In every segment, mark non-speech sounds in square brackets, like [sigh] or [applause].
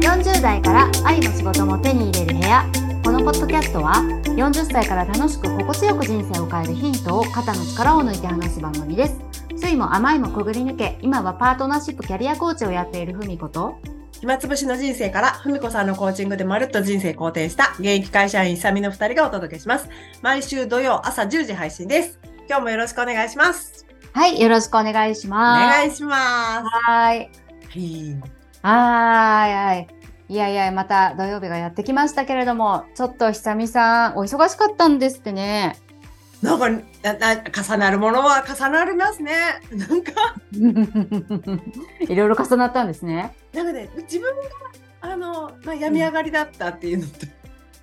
40代から愛も仕事も手に入れる部屋このポッドキャストは40歳から楽しく心地よく人生を変えるヒントを肩の力を抜いて話す番組です酸いも甘いもくぐり抜け今はパートナーシップキャリアコーチをやっているふみこと暇つぶしの人生から、ふみこさんのコーチングでまるっと人生肯定した現役会社員サミの二人がお届けします。毎週土曜朝10時配信です。今日もよろしくお願いします。はいよろしくお願いしおます願いします。はいはい。いはい。いやいやまた土曜日がやってきましたけれどもちょっと久々お忙しかったんですってね。なんか重なるものは重なりますね。なんか、いろいろ重なったんですね。なんかね、自分が、あの、まあ、病み上がりだったっていうのと、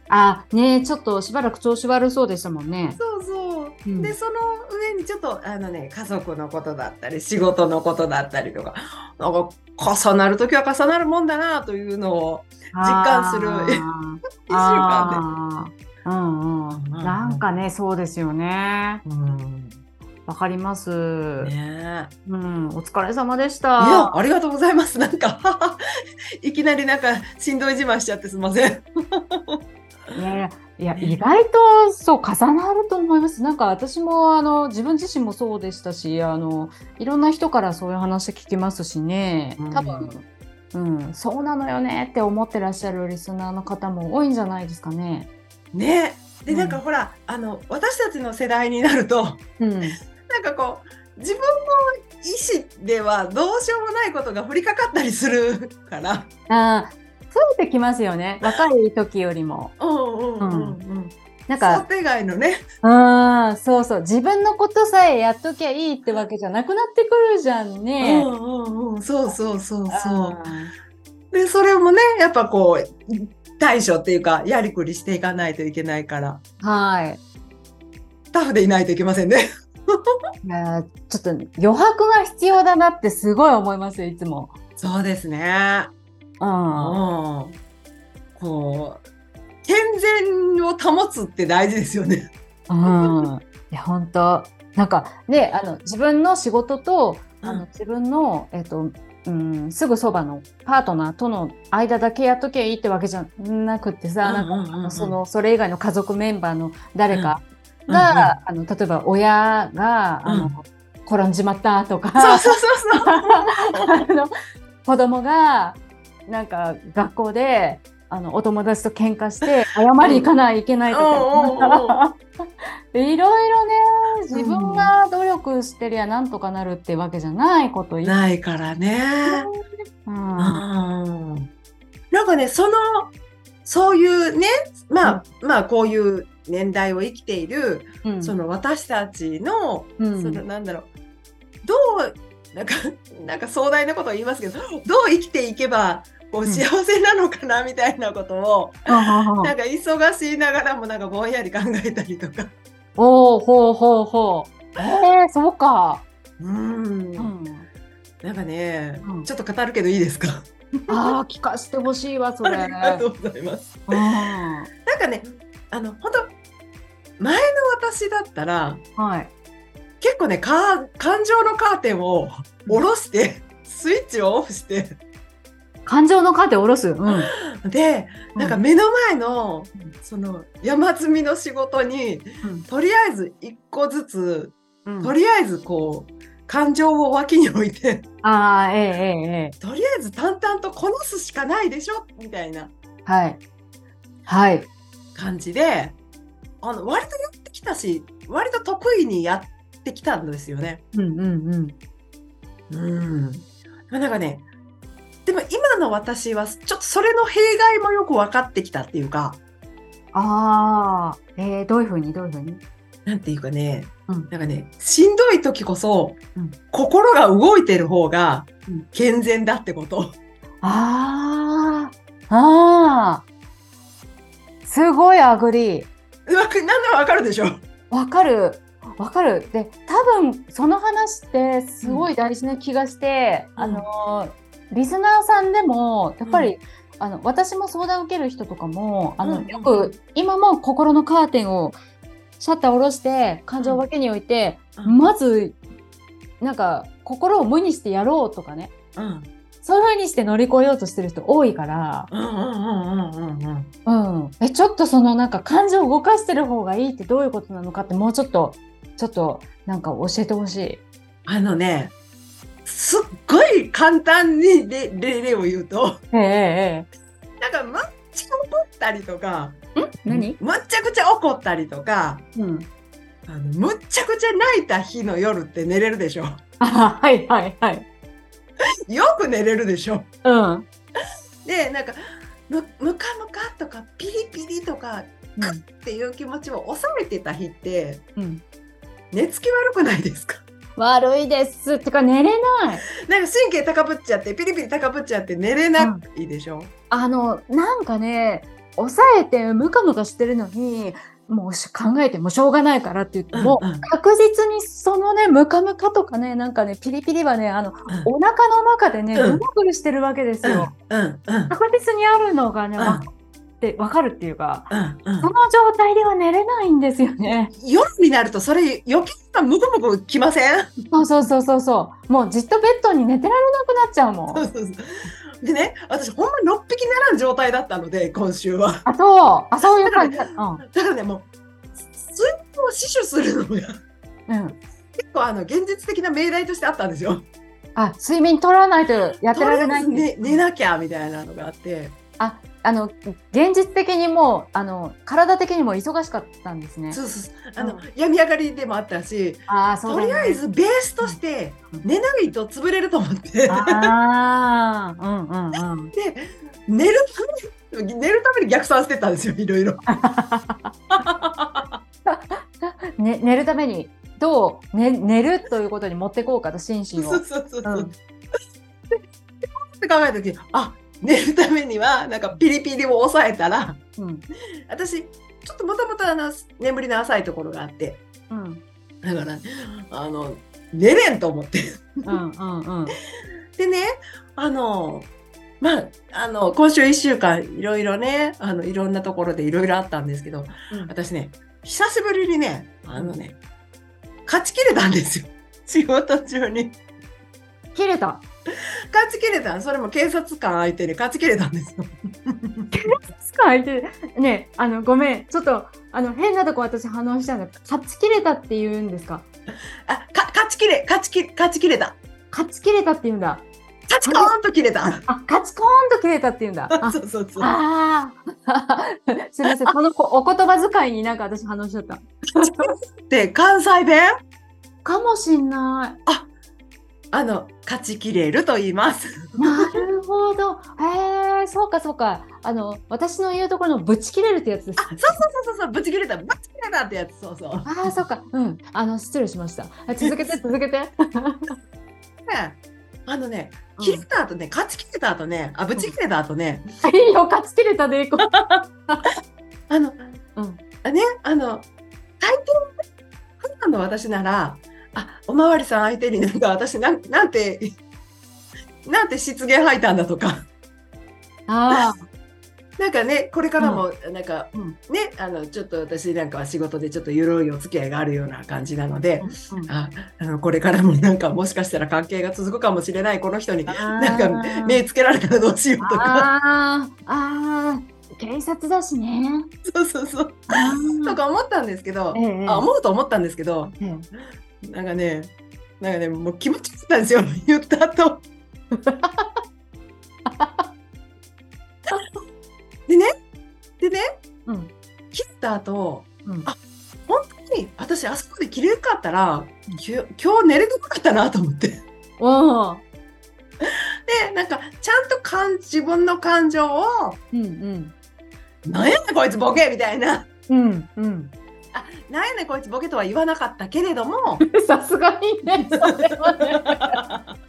あねちょっとしばらく調子悪そうでしたもんね。そうそう。うんで、その上にちょっと、あのね、家族のことだったり、仕事のことだったりとか、なんか、重なるときは重なるもんだなというのを、実感する一週間あー [laughs] うんうんうんなんかねそうですよねで。うん。わかります、ねえ。うんお疲れ様でしいや、たありがとうございます。なんか、[laughs] いきなりなんか、しんどい自慢しちゃってすみません。いやいやいや意外とそう重なると思います。なんか私もあの自分自身もそうでしたしあのいろんな人からそういう話聞きますしね。多分、うん、そうなのよねって思ってらっしゃるリスナーの方も多いんじゃないですかね。ね。で、うんなん。かほら、あの、私たちの世代になると、うん、なんかこう、自分の意思ではどうしようもないことが降りかかったりするから。あー増えてきますよね若い時よりも。うんうんうんうん。なん想か定外のね。うんそうそう自分のことさえやっときゃいいってわけじゃなくなってくるじゃんうね。んうんうん。そうそうそうそう。あで、それもね、やっぱこう、対処っていうか、やりくりしていかないといけないから、ーはいタフでいないといけませんね。いやーちょっと余白が必要だなってすごい思いますよいつも。そうですね。うんうん。こう、健全を保つって大事ですよね。うん、いや本当。なんかねあの自分の仕事とあのうん自分の、えっとうん、すぐそばのパートナーとの間だけやっときゃいいってわけじゃなくってさ、なんそのそれ以外の家族メンバーの誰かうんが、あの例えば親が、あのうん。転んじまったとか。そうそうそうそう。[laughs] あの子供がなんか学校であのお友達と喧嘩して謝り行かないといけないとうんうんうん。か [laughs] でいろいろね自分が努力してりゃなんとかなるってわけじゃないこと言う、ないからね。うん。うん。なんかね、その、そういうね、まあ、まあ、こういう年代を生きている、うん。その私たちの、うん。そのなんだろう、どう、なんか、なんか壮大なことを言いますけど、どう生きていけば、こううん幸せなのかなみたいなことを、うん。[laughs] なんか忙しいながらもなんかぼんやり考えたりとか。おおほうほうほう。えー、そうか、うん。うん、なんかね、うん。ちょっと語るけどいいですか？ああ聞かせてほしいわそれ。[laughs] ありがとうございます。うん。なんかね、あの本当前の私だったらはい。結構ねか感情のカーテンを下ろして、スイッチをオフして感情のカーテン下ろす、うん、でなんか目の前の、その山積みの仕事にうん。とりあえず一個ずつ、うん。とりあえずこう感情を脇に置いてああえええええとりあえず淡々とこなすしかないでしょ？みたいな。えはい。はい。感じであの割とやってきたし割と得意にやってきたんですよね。うんうんうん。うん、なんかねでも今の私はちょっとそれの弊害もよく分かってきたっていうかああえー、どういうふうに？どういうふうに？なんていうかね、うん。なんかねしんどい時こそ、うん。心が動いてる方がうん。健全だってこと。ああああすごい agree。わかなんでわかるでしょ。わかる。わかる。で多分その話ってすごい大事な気がして、うん。あのリスナーさんでもやっぱり、あの私も相談を受ける人とかもあの、うん。よく今も心のカーテンをシャッターを下ろして感情を脇に置いて、うん。まずなんか心を無にしてやろうとかね。うん。そういう風にして乗り越えようとしてる人多いから、うんうんうんうんうんうん。うん。え、ちょっとそのなんか感情を動かしてる方がいいってどういうことなのかってもうちょっと、ちょっとなんか教えてほしい。あのね、すっごい簡単に例例例を言うと、えええなんかむっちゃ怒ったりとか、ええ。何？むっちゃくちゃ怒ったりとか、うん。あのむっちゃくちゃ泣いた日の夜って寝れるでしょ。あ、はいはいはい。よく寝れるでしょ。うん。で、なんか、む、むかむかとか、ピリピリとか、っていう気持ちを抑えてた日って、うん。寝つき悪くないですか？悪いです。ってか寝れない。なんか神経高ぶっちゃって、ピリピリ高ぶっちゃって寝れないでしょ？あの、なんかね、抑えてムカムカしてるのに、もうし考えてもしょうがないからって言っても、うんうん確実にそのね、ムカムカとかね、なんかね、ピリピリはね、あの、お腹の中でね、うんぐるぐるしてるわけですうん、よ。うん、うん、確実にあるのがね、うんわかって、わかるっていうか、うん、うんその状態では寝れないんですよね。夜になるとそれ余計なムクムクきません？そうそうそうそうそう。もうじっとベッドに寝てられなくなっちゃうもん。そうそうそうでね、私ほんま6匹ならん状態だったので、今週は。あ、そう。あ、そういう感じだ。だからね、もう、睡眠を死守するのがうん。うん。結構あの現実的な命題としてあったんですよ。あ、睡眠取らないとやってられないんですとりあえず寝寝なきゃみたいなのがあって。あ、あの、現実的にもう、あの、体的にも忙しかったんですね。そうそうそうあの、うん病み上がりでもあったし、ああ、そうだね。とりあえずベースとしてうん寝ないと潰れると思って、ああ、うんうんうん。で寝るために寝るために逆算してたんですよいろいろ。[laughs] ね、寝るために、どう、ね、寝るということに持ってこうかと、心身をそう。そうそうそう。うんって考えた時あ寝るためにはなんかピリピリを抑えたらうん。私ちょっともともとあの眠りの浅いところがあってうん。だからあの寝れんと思って。うんうんうん。[laughs] でね、あの、まあ、あの、今週1週間、いろいろね、あの、いろんなところでいろいろあったんですけど、うん私ね、久しぶりにね、あのね、勝ち切れたんですよ。仕事中に。切れた。[laughs] 勝ち切れた。それも警察官相手に勝ち切れたんですよ。相手？ねあのごめん。ちょっとあの変なとこ私反応したんだ。勝ち切れたって言うんですか？あ、か、勝ち切れ、勝ち切れ、勝ち切れた。勝ち切れたって言うんだ。勝ちコーンと切れた。あ勝ちコーンと切れたって言うんだ。あそうそうそう。あー。[laughs] すみません。そのお言葉遣いになんか私反応しちゃった。[laughs] で、関西弁？かもしんなあの、勝ち切れると言います。いなるほど。へえそうかそうか。あの私の言うところのぶち切れるってやつです。あ、そうそうそうそう、ぶち切れた、ぶち切れたってやつ、そうそう。ああそうか。うん。あの失礼しました。あ続けて [laughs] 続けて。ねあのね、うん。切れた後ね、勝ち切れた後ね、あ、ぶち切れた後ね、いいよ勝ち切れたでいこう。[laughs] あの、うん。あね、あの、大抵、普段の私なら、あ、おまわりさん相手になんか私なん、なんて、なんて失言吐いたんだとか、あ [laughs] なんかね、これからも、なんか、うん。ね、あの、ちょっと私なんかは仕事でちょっと緩いお付き合いがあるような感じなので、あ、うん。ああのこれからも [laughs] なんかもしかしたら関係が続くかもしれないこの人になんか目つけられたらどうしようとか。あー。あー。警察だしね。そうそうそう。あとか思ったんですけど、ええ。あ思うと思ったんですけどええなんかねなんかねもう気持ちよかったんですよ。[laughs] 言った後。[laughs] でねでねうん。切った後うん。あ本当に私あそこで切れなかったら今日寝れなかったなと思って。おー。でなんかちゃんと感自分の感情をうんうん「なんやねんこいつボケ!」みたいな。うんうん「なんやねんこいつボケ!」とは言わなかったけれども [laughs] さすがにね、それはね。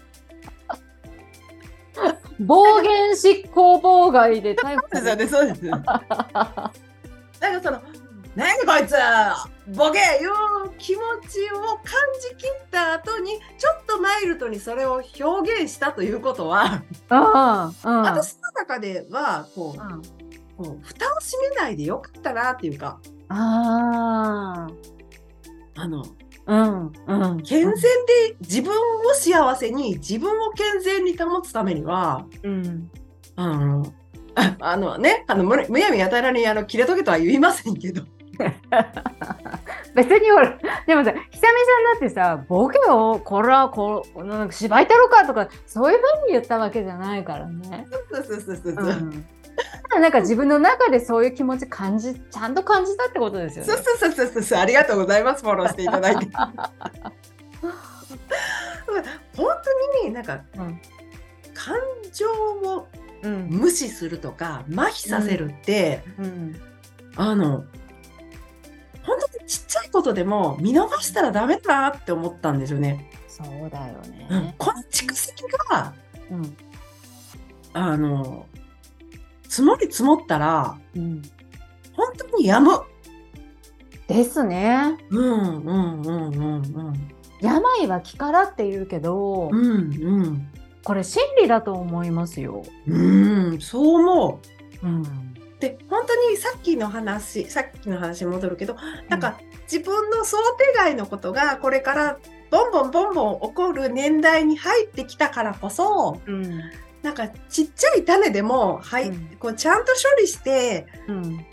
暴言執行妨害で逮捕そうですよねそうですよなんかその「なんやねんこいつボケ!」いう気持ちを感じきった後にちょっとマイルドにそれを表現したということはああ、うん。私の中ではこううんこう蓋を閉めないでよかったなっていうかああのあ、うんうん。健全で自分を幸せに自分を健全に保つためには、うん。あの、ああのね、あのむむやみやたらにあの切れとけとは言いませんけど、[laughs] 別にほらでもさひさみさんだってさボケをこれはこうなんか芝居太郎かとかそういうふうに言ったわけじゃないからね。そうそうそうそう。うんなんか自分の中でそういう気持ち感じちゃんと感じたってことですよねそう。そうそうそうそうありがとうございますフォローしていただいて本当になんかうん感情を無視するとか麻痺させるって、うんあの本当にちっちゃいことでも見逃したらダメだなって思ったんですよね。そうだよね。うんこの蓄積がうんあの積もり積もったらうん本当にやむ。ですね。うんうんうんうんうん病は気からって言うけど、うんうんこれ真理だと思いますよ。うんそう思う。うん。で本当にさっきの話さっきの話に戻るけどなんか自分の想定外のことがこれからボンボンボンボン起こる年代に入ってきたからこそうん。なんかちっちゃい種でも、はいうんこうちゃんと処理してうん。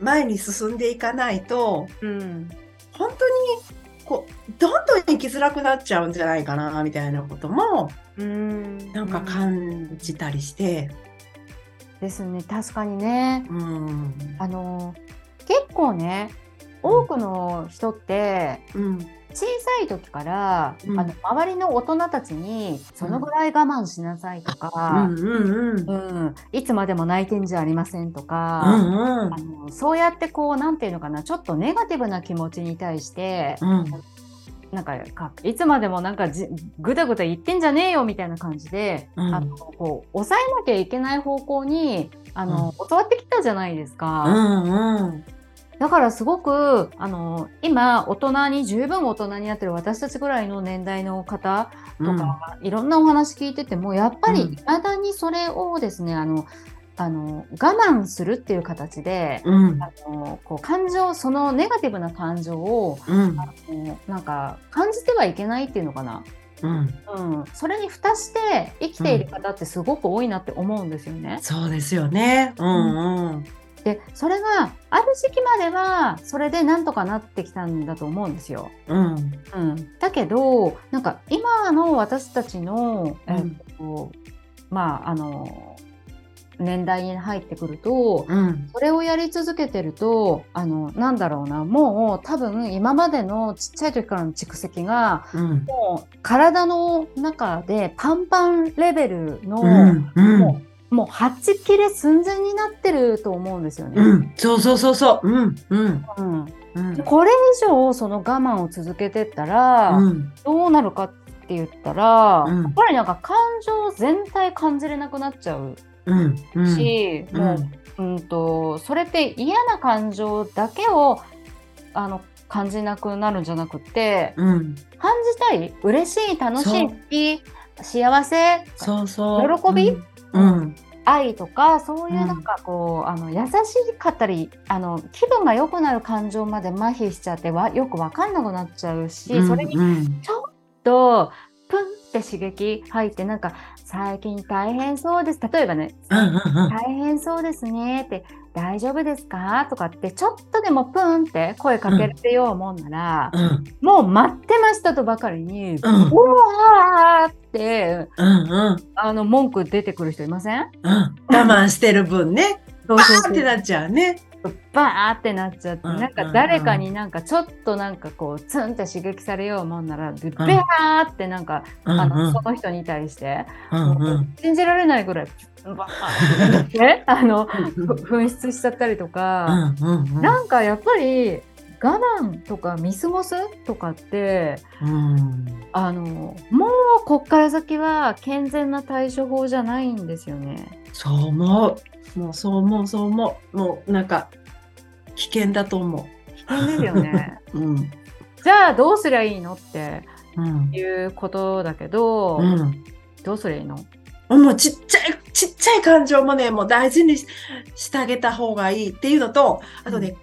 前に進んでいかないとうん。本当にこうどんどん生きづらくなっちゃうんじゃないかなみたいなこともうん。なんか感じたりして。ですね。確かにね。うんあの結構ね多くの人ってうん小さい時から、うん。あの周りの大人たちにそのぐらい我慢しなさいとうか、んうんうん。うん。いつまでも泣いてんじゃありませんとうか、んうん。あのそうやってこうなんていうのかなちょっとネガティブな気持ちに対して、うん。なんかかいつまでもなんかじぐだぐだ言ってんじゃねえよみたいな感じで、うん。あのこう抑えなきゃいけない方向にあの、教わってきたじゃないですか。うんうんだからすごくあの今大人に十分大人になってる私たちぐらいの年代の方とか、いろんなお話聞いててもやっぱりうん。いまだにそれをですね、あのあの我慢するっていう形で、うん。あのこう感情そのネガティブな感情をうん。あのなんか感じてはいけないっていうのかな、うん。うん、それに蓋して生きている方ってすごく多いなって思うんですよね。そうですよね。うんうんでそれがある時期まではそれでなんとかなってきたんだと思うんですよ。うん。うん、だけどなんか今の私たちの、うん。えっとまああの年代に入ってくるとうん。それをやり続けてるとあのなんだろうなもう多分今までのちっちゃい時からの蓄積がうん。もう体の中でパンパンレベルの、うん。うん。もうもうはち切れ寸前になってると思うんですよね。うん。そうそうそうそう。うん。うん。うん。うん。でこれ以上その我慢を続けてったら、うん。どうなるかって言ったら、うん。やっぱりなんか感情全体感じれなくなっちゃううん。うん。し、うん。もう、うん、とそれって嫌な感情だけをあの感じなくなるんじゃなくてうん。感じたい嬉しい楽しい幸せそうそう。喜びうん。愛とかそういううん。なんかこう、あの優しかったりあの気分が良くなる感情まで麻痺しちゃってわよく分かんなくなっちゃうし、うんそれにうん。ちょっとプンって刺激入ってなんか最近大変そうです。例えばね、うんうんうん。大変そうですねって大丈夫ですか？とかってちょっとでもプンって声かけてようもんなら、うん。もう待ってましたとばかりに、ううんわーってうんうん。あの文句出てくる人いません？うん。我慢してる分ね。バそうそうそう。ーンってなっちゃうねバーってなっちゃって、うんなんか誰かになんかちょっとなんかこうツンって刺激されようもんならでバーってなんか、うんあのうんその人に対して、信じられないぐらいバーって [laughs] あのふ紛失しちゃったりとか、なんかやっぱり我慢とか見過ごすとかってうんあのもうこっから先は健全な対処法じゃないんですよね。そう思う。もうそう思う、そう思う。もうなんか危険だと思危険ですよね。う。[laughs] うん。じゃあどうすりゃいいのってうん。いうことだけど、うん。どうすりゃいいの？もうちっちゃい、ちっちゃい感情もね、もう大事にししてあげた方がいいっていうのと、あとね、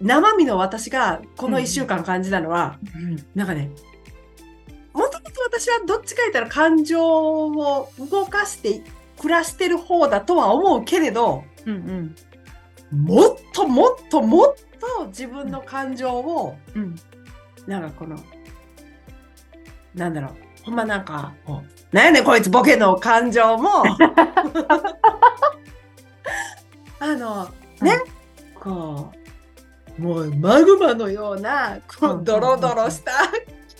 生身の私がこの1週間感じたのは、うんなんかね、もともと私はどっちか言ったら感情を動かして暮らしてる方だとは思うけれど、うんもっともっともっと自分の感情を、うんなんかこの、なんだろう、ほんまなんか、なんやねんこいつボケの感情も、[laughs] あの、ね、こう、もうマグマのような、こうドロドロした、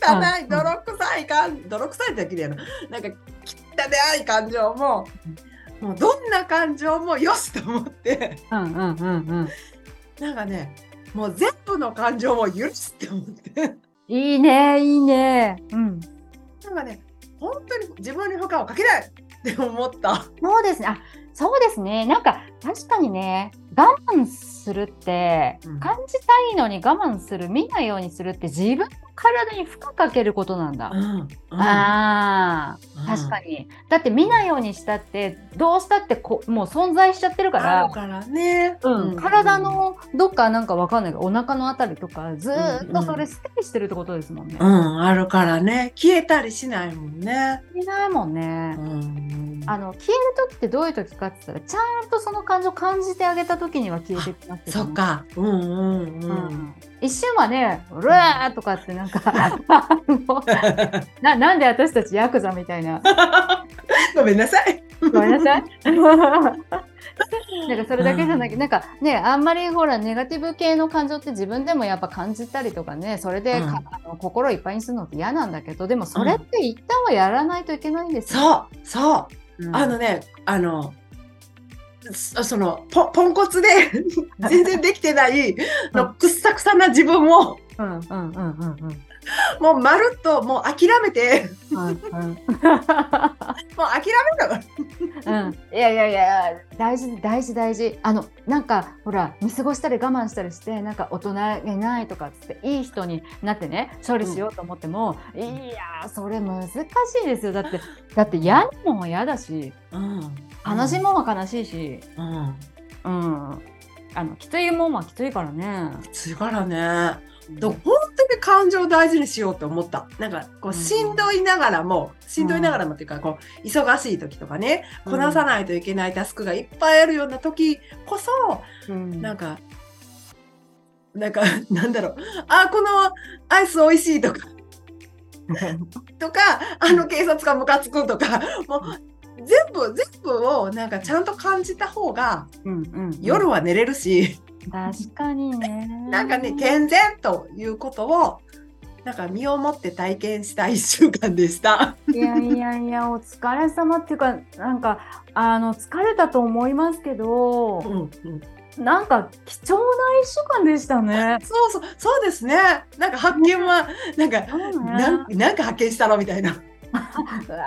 汚い、うん泥臭い感、泥臭いってきれいな、なんか、汚い感情も、もうどんな感情もよしと思って、うんうんうんうん。なんかね、もう全部の感情も許すって思って、いいねいいね。うん。なんかね、本当に自分に負荷をかけないって思った。そうですね。あそうですね。なんか確かにね我慢するって、うん感じたいのに我慢する見ないようにするって自分の体に負荷かけることなんだ、うん、あー確かにだって見ないようにしたってどうしたってこもう存在しちゃってるからあるからね。うん、体のどっかなんかわかんないけどお腹のあたりとかずーっとそれステイしてるってことですもんね。うん、あるからね。消えたりしないもんね。いないもんねう。ん。あの消える時ってどういう時かって言ったらちゃんとその感情感じてあげた時には消えてきますけどね、そっか。うんうんううん。ん、一瞬はね「うわー!」とかってなんかななんで私たちヤクザみたいなごめんなさい。ごめんなさい。[laughs] なんかそれだけじゃなくて、なんかねあんまりほらネガティブ系の感情って自分でもやっぱ感じたりとかねそれでか、あの心いっぱいにするのって嫌なんだけどでもそれって一旦はやらないといけないんですよ。そう、そう。うん。あのね、あの、そそのポポンコツで [laughs] 全然できてないのくっさくさな自分を。うんうんうんうんうん。もうまるっともう諦めて。うんうんもう諦めたうん、いやいやいや大事大事大事。あのなんかほら見過ごしたり我慢したりしてなんか大人げないとかっつっていい人になってね処理しようと思っても、いやそれ難しいですよ。だってだって嫌なも嫌だし。うん悲しいもんは悲しいし、うん。うん。あのきついもんはきついからね。ついからね。でも本当に感情を大事にしようと思った。なんかこううん。しんどいながらも、しんどいながらもっていうかこう忙しい時とかね、うん。こなさないといけないタスクがいっぱいあるような時こそ、うん。なんか、なんか、[laughs] なんだろう、あ、このアイス美味しいとか、[laughs] とか、あの警察官ムカつくとか、もう全部、全部をなんかちゃんと感じた方が、うんうん夜は寝れるし、確かにね。[laughs] なんかね、健全ということを、なんか身をもって体験した一週間でした。いやいやいや、お疲れ様っていうか、なんか、あの、疲れたと思いますけど、うんうんなんか貴重な一週間でしたね。[laughs] そうそう、そうですね。なんか発見は、なんか、そうねなんなんか発見したろみたいな。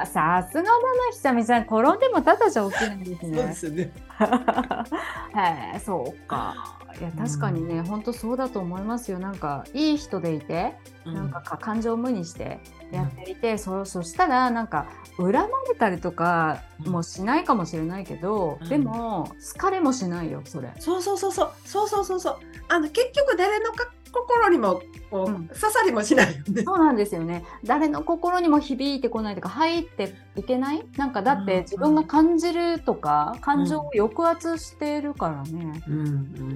さすがだな、ひさみさん、転んでもただじゃ起きないですね。そうですね。はい、そうか。いや確かにね、本当そうだと思いますよ。なんかいい人でいて、なんか感情を無にしてやっていて、うん、そそしたらなんか恨まれたりとかもしないかもしれないけど、うん、でも好かれもしないよそれ。そうそうそう。そうそうそうそう。あの結局誰のか心にもこう、うん。刺さりもしないよね。そうなんですよね。誰の心にも響いてこないとか入っていけない？なんかだっうんて自分が感じるとか感情を抑圧してるからね。うんう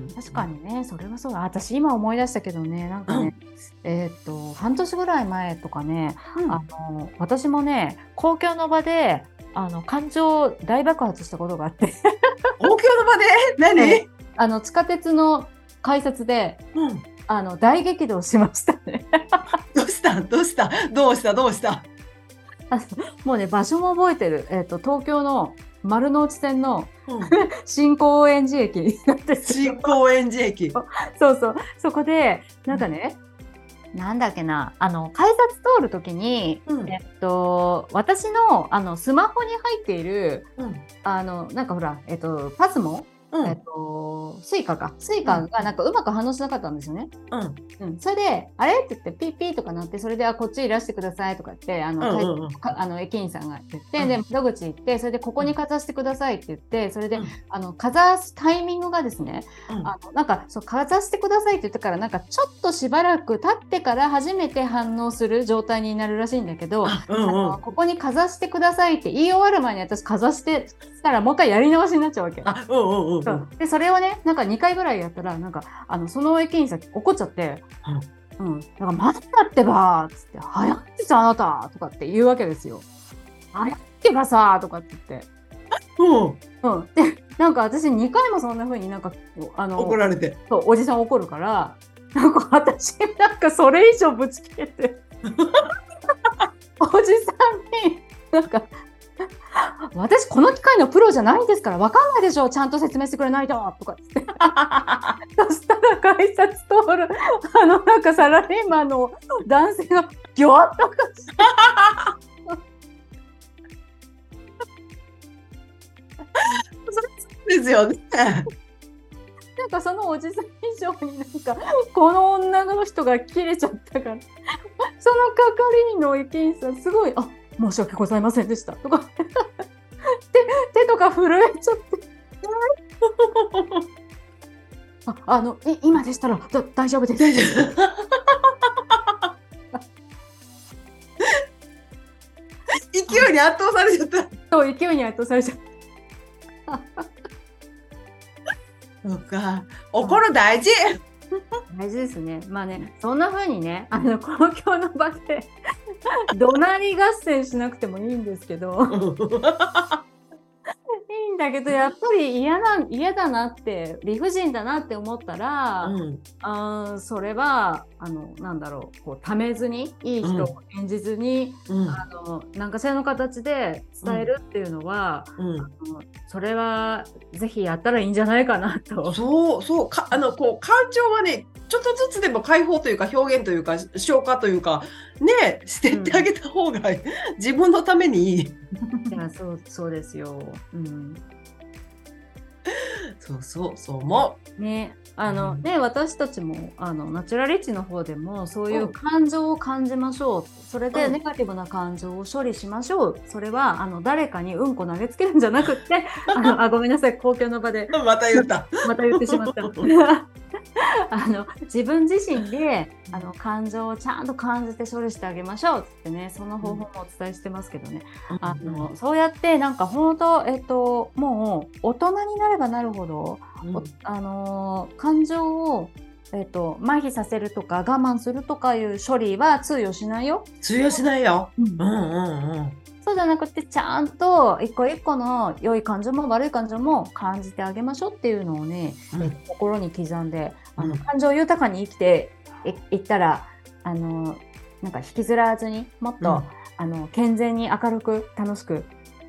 ん。確かにね、それはそうだ。私今思い出したけどね、なんかね、えーっと、半年ぐらい前とかね、うん。あの、私もね、公共の場で、あの、感情大爆発したことがあって、公共の場で？何、[laughs] ねあの、地下鉄の改札で、うん、あの、大激怒しましたね。[laughs] どうした？どうした？どうした？どうした？もうね、場所も覚えてる。えーっと、東京の丸の内線のうん。新高円寺駅なんで新高円寺駅。[laughs] そうそう。そこで、なんかね、なんだっけな、あの、改札通るときに、うん。えっと、私の、あの、スマホに入っている、うん。あの、なんかほら、えっと、パスモうん。えっと、 Suica か。 Suica がなんかうまく反応しなかったんですよね。うん。うん、それで、あれ？って言って、ピーピーとかなって、それで、あ、こっちいらしてくださいとか言って、あの、うんうんうん。かあの駅員さんが言って、うん。で、窓口行って、それで、ここにかざしてくださいって言って、それで、うん。あの、かざすタイミングがですね、うん。あの、なんか、そう、かざしてくださいって言ってから、なんか、ちょっとしばらく経ってから初めて反応する状態になるらしいんだけど、ここにかざしてくださいって言い終わる前に私かざしてしたらもう一回やり直しになっちゃうわけ。あうんうんうんうそう。んでそれをねなんか2回ぐらいやったらなんかあのその駅員さん怒っちゃって「うん、だから待ったってば」っつって「早ってさあなた」とかって言うわけですよ。早ってばさとかって言って。うん。うん、でなんか私2回もそんな風になんかあの怒られて。そうおじさん怒るからなんか私なんかそれ以上ぶち切れて [laughs] おじさんになんか「私この機械のプロじゃないんですから分かんないでしょ。ちゃんと説明してくれないと」とか言って。そしたら改札通るあのなんかサラリーマンの男性がギョワッとかして。[laughs] ですよね。なんかそのおじさん以上になんかこの女の人が切れちゃったから。その係員の駅員さんすごい「あ申し訳ございませんでした」とか。[laughs] 手手とか震えちゃって「[laughs] ああのい今でしたらだ大丈夫です [laughs]」勢いに圧倒されちゃった。そう勢いに圧倒されちゃった。そうか。怒る大事 [laughs] 大事ですね。まあねそんな風にねあの公共の場で [laughs] 怒鳴り合戦しなくてもいいんですけど。いいんだけどやっぱり嫌な嫌だなって理不尽だなって思ったら、うん。あーそれはあのなんだろうこうためずにいい人を演じずに、うん。あの何かしらの形で伝えるっていうのは、うん。あのそれはぜひやったらいいんじゃないかなと。そうそうかあのこう感情はねちょっとずつでも解放というか表現というか消化というかねしてってあげた方が、自分のためにいい。いやそうそうですよ。うん。そうそうそう思ね、あの、うんね、私たちも、あの、ナチュラリッチの方でも、そういううん感情を感じましょう。それで、うんネガティブな感情を処理しましょう。それは、あの、誰かにうんこ投げつけるんじゃなくって、[laughs] あの、あ、ごめんなさい、公共の場で、う [laughs] また言った [laughs] また言ってしまった。あの、自分自身で、あの、感情をちゃんと感じて処理してあげましょうってね、その方法もお伝えしてますけどね。あの、そうやって、なんか、本当えっと、もう、大人になればなるほど、うん。おあのー感情を、えっと麻痺させるとか我慢するとかいう処理は通用しないよ。通用しないよ。うん。うんうんそうじゃなくてちゃんと一個一個の良い感情も悪い感情も感じてあげましょうっていうのをね、うん。心に刻んであの、うん。感情豊かに生きていいったらあのなんか引きずらずにもっと、うん。あの健全に明るく楽しく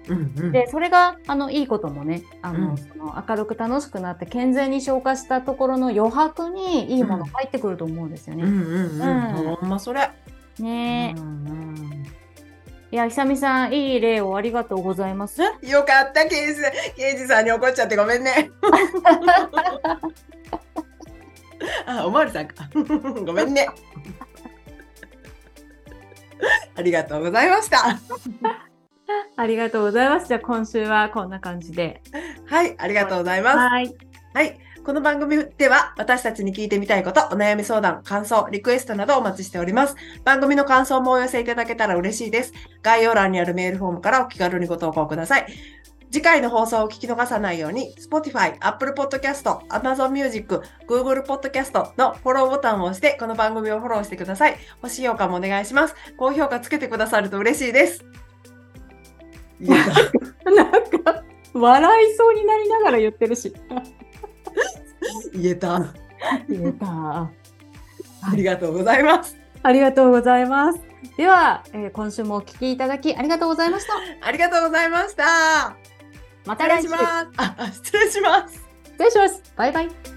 うんうん。でそれがあのいいこともねあの、うん。その明るく楽しくなって健全に消化したところの余白にいいもの入ってくると思うんですよね。うんうんうん。うん。ほんまそれ。ねえ、うんうんいや久美さんいい例をありがとうございます。よかった刑事刑事さんに怒っちゃってごめんね。[laughs] あおまわりさんか。[laughs] ごめんね。ありがとうございました [laughs] ありがとうございます。じゃあ今週はこんな感じで。はいありがとうございますはい。はい。この番組では私たちに聞いてみたいこと、お悩み相談、感想、リクエストなどお待ちしております。番組の感想もお寄せいただけたら嬉しいです。概要欄にあるメールフォームからお気軽にご投稿ください。次回の放送を聞き逃さないように、Spotify、Apple Podcast、Amazon Music、Google Podcast のフォローボタンを押して、この番組をフォローしてください。星評価もお願いします。高評価つけてくださると嬉しいです。言えた。なんか笑いそうになりながら言ってるし。言えた。言えた。[laughs] ありがとうございます。ありがとうございます。では、えー今週もお聞きいただきありがとうございました。ありがとうございました。また来週失礼します。失礼します。失礼します。バイバイ。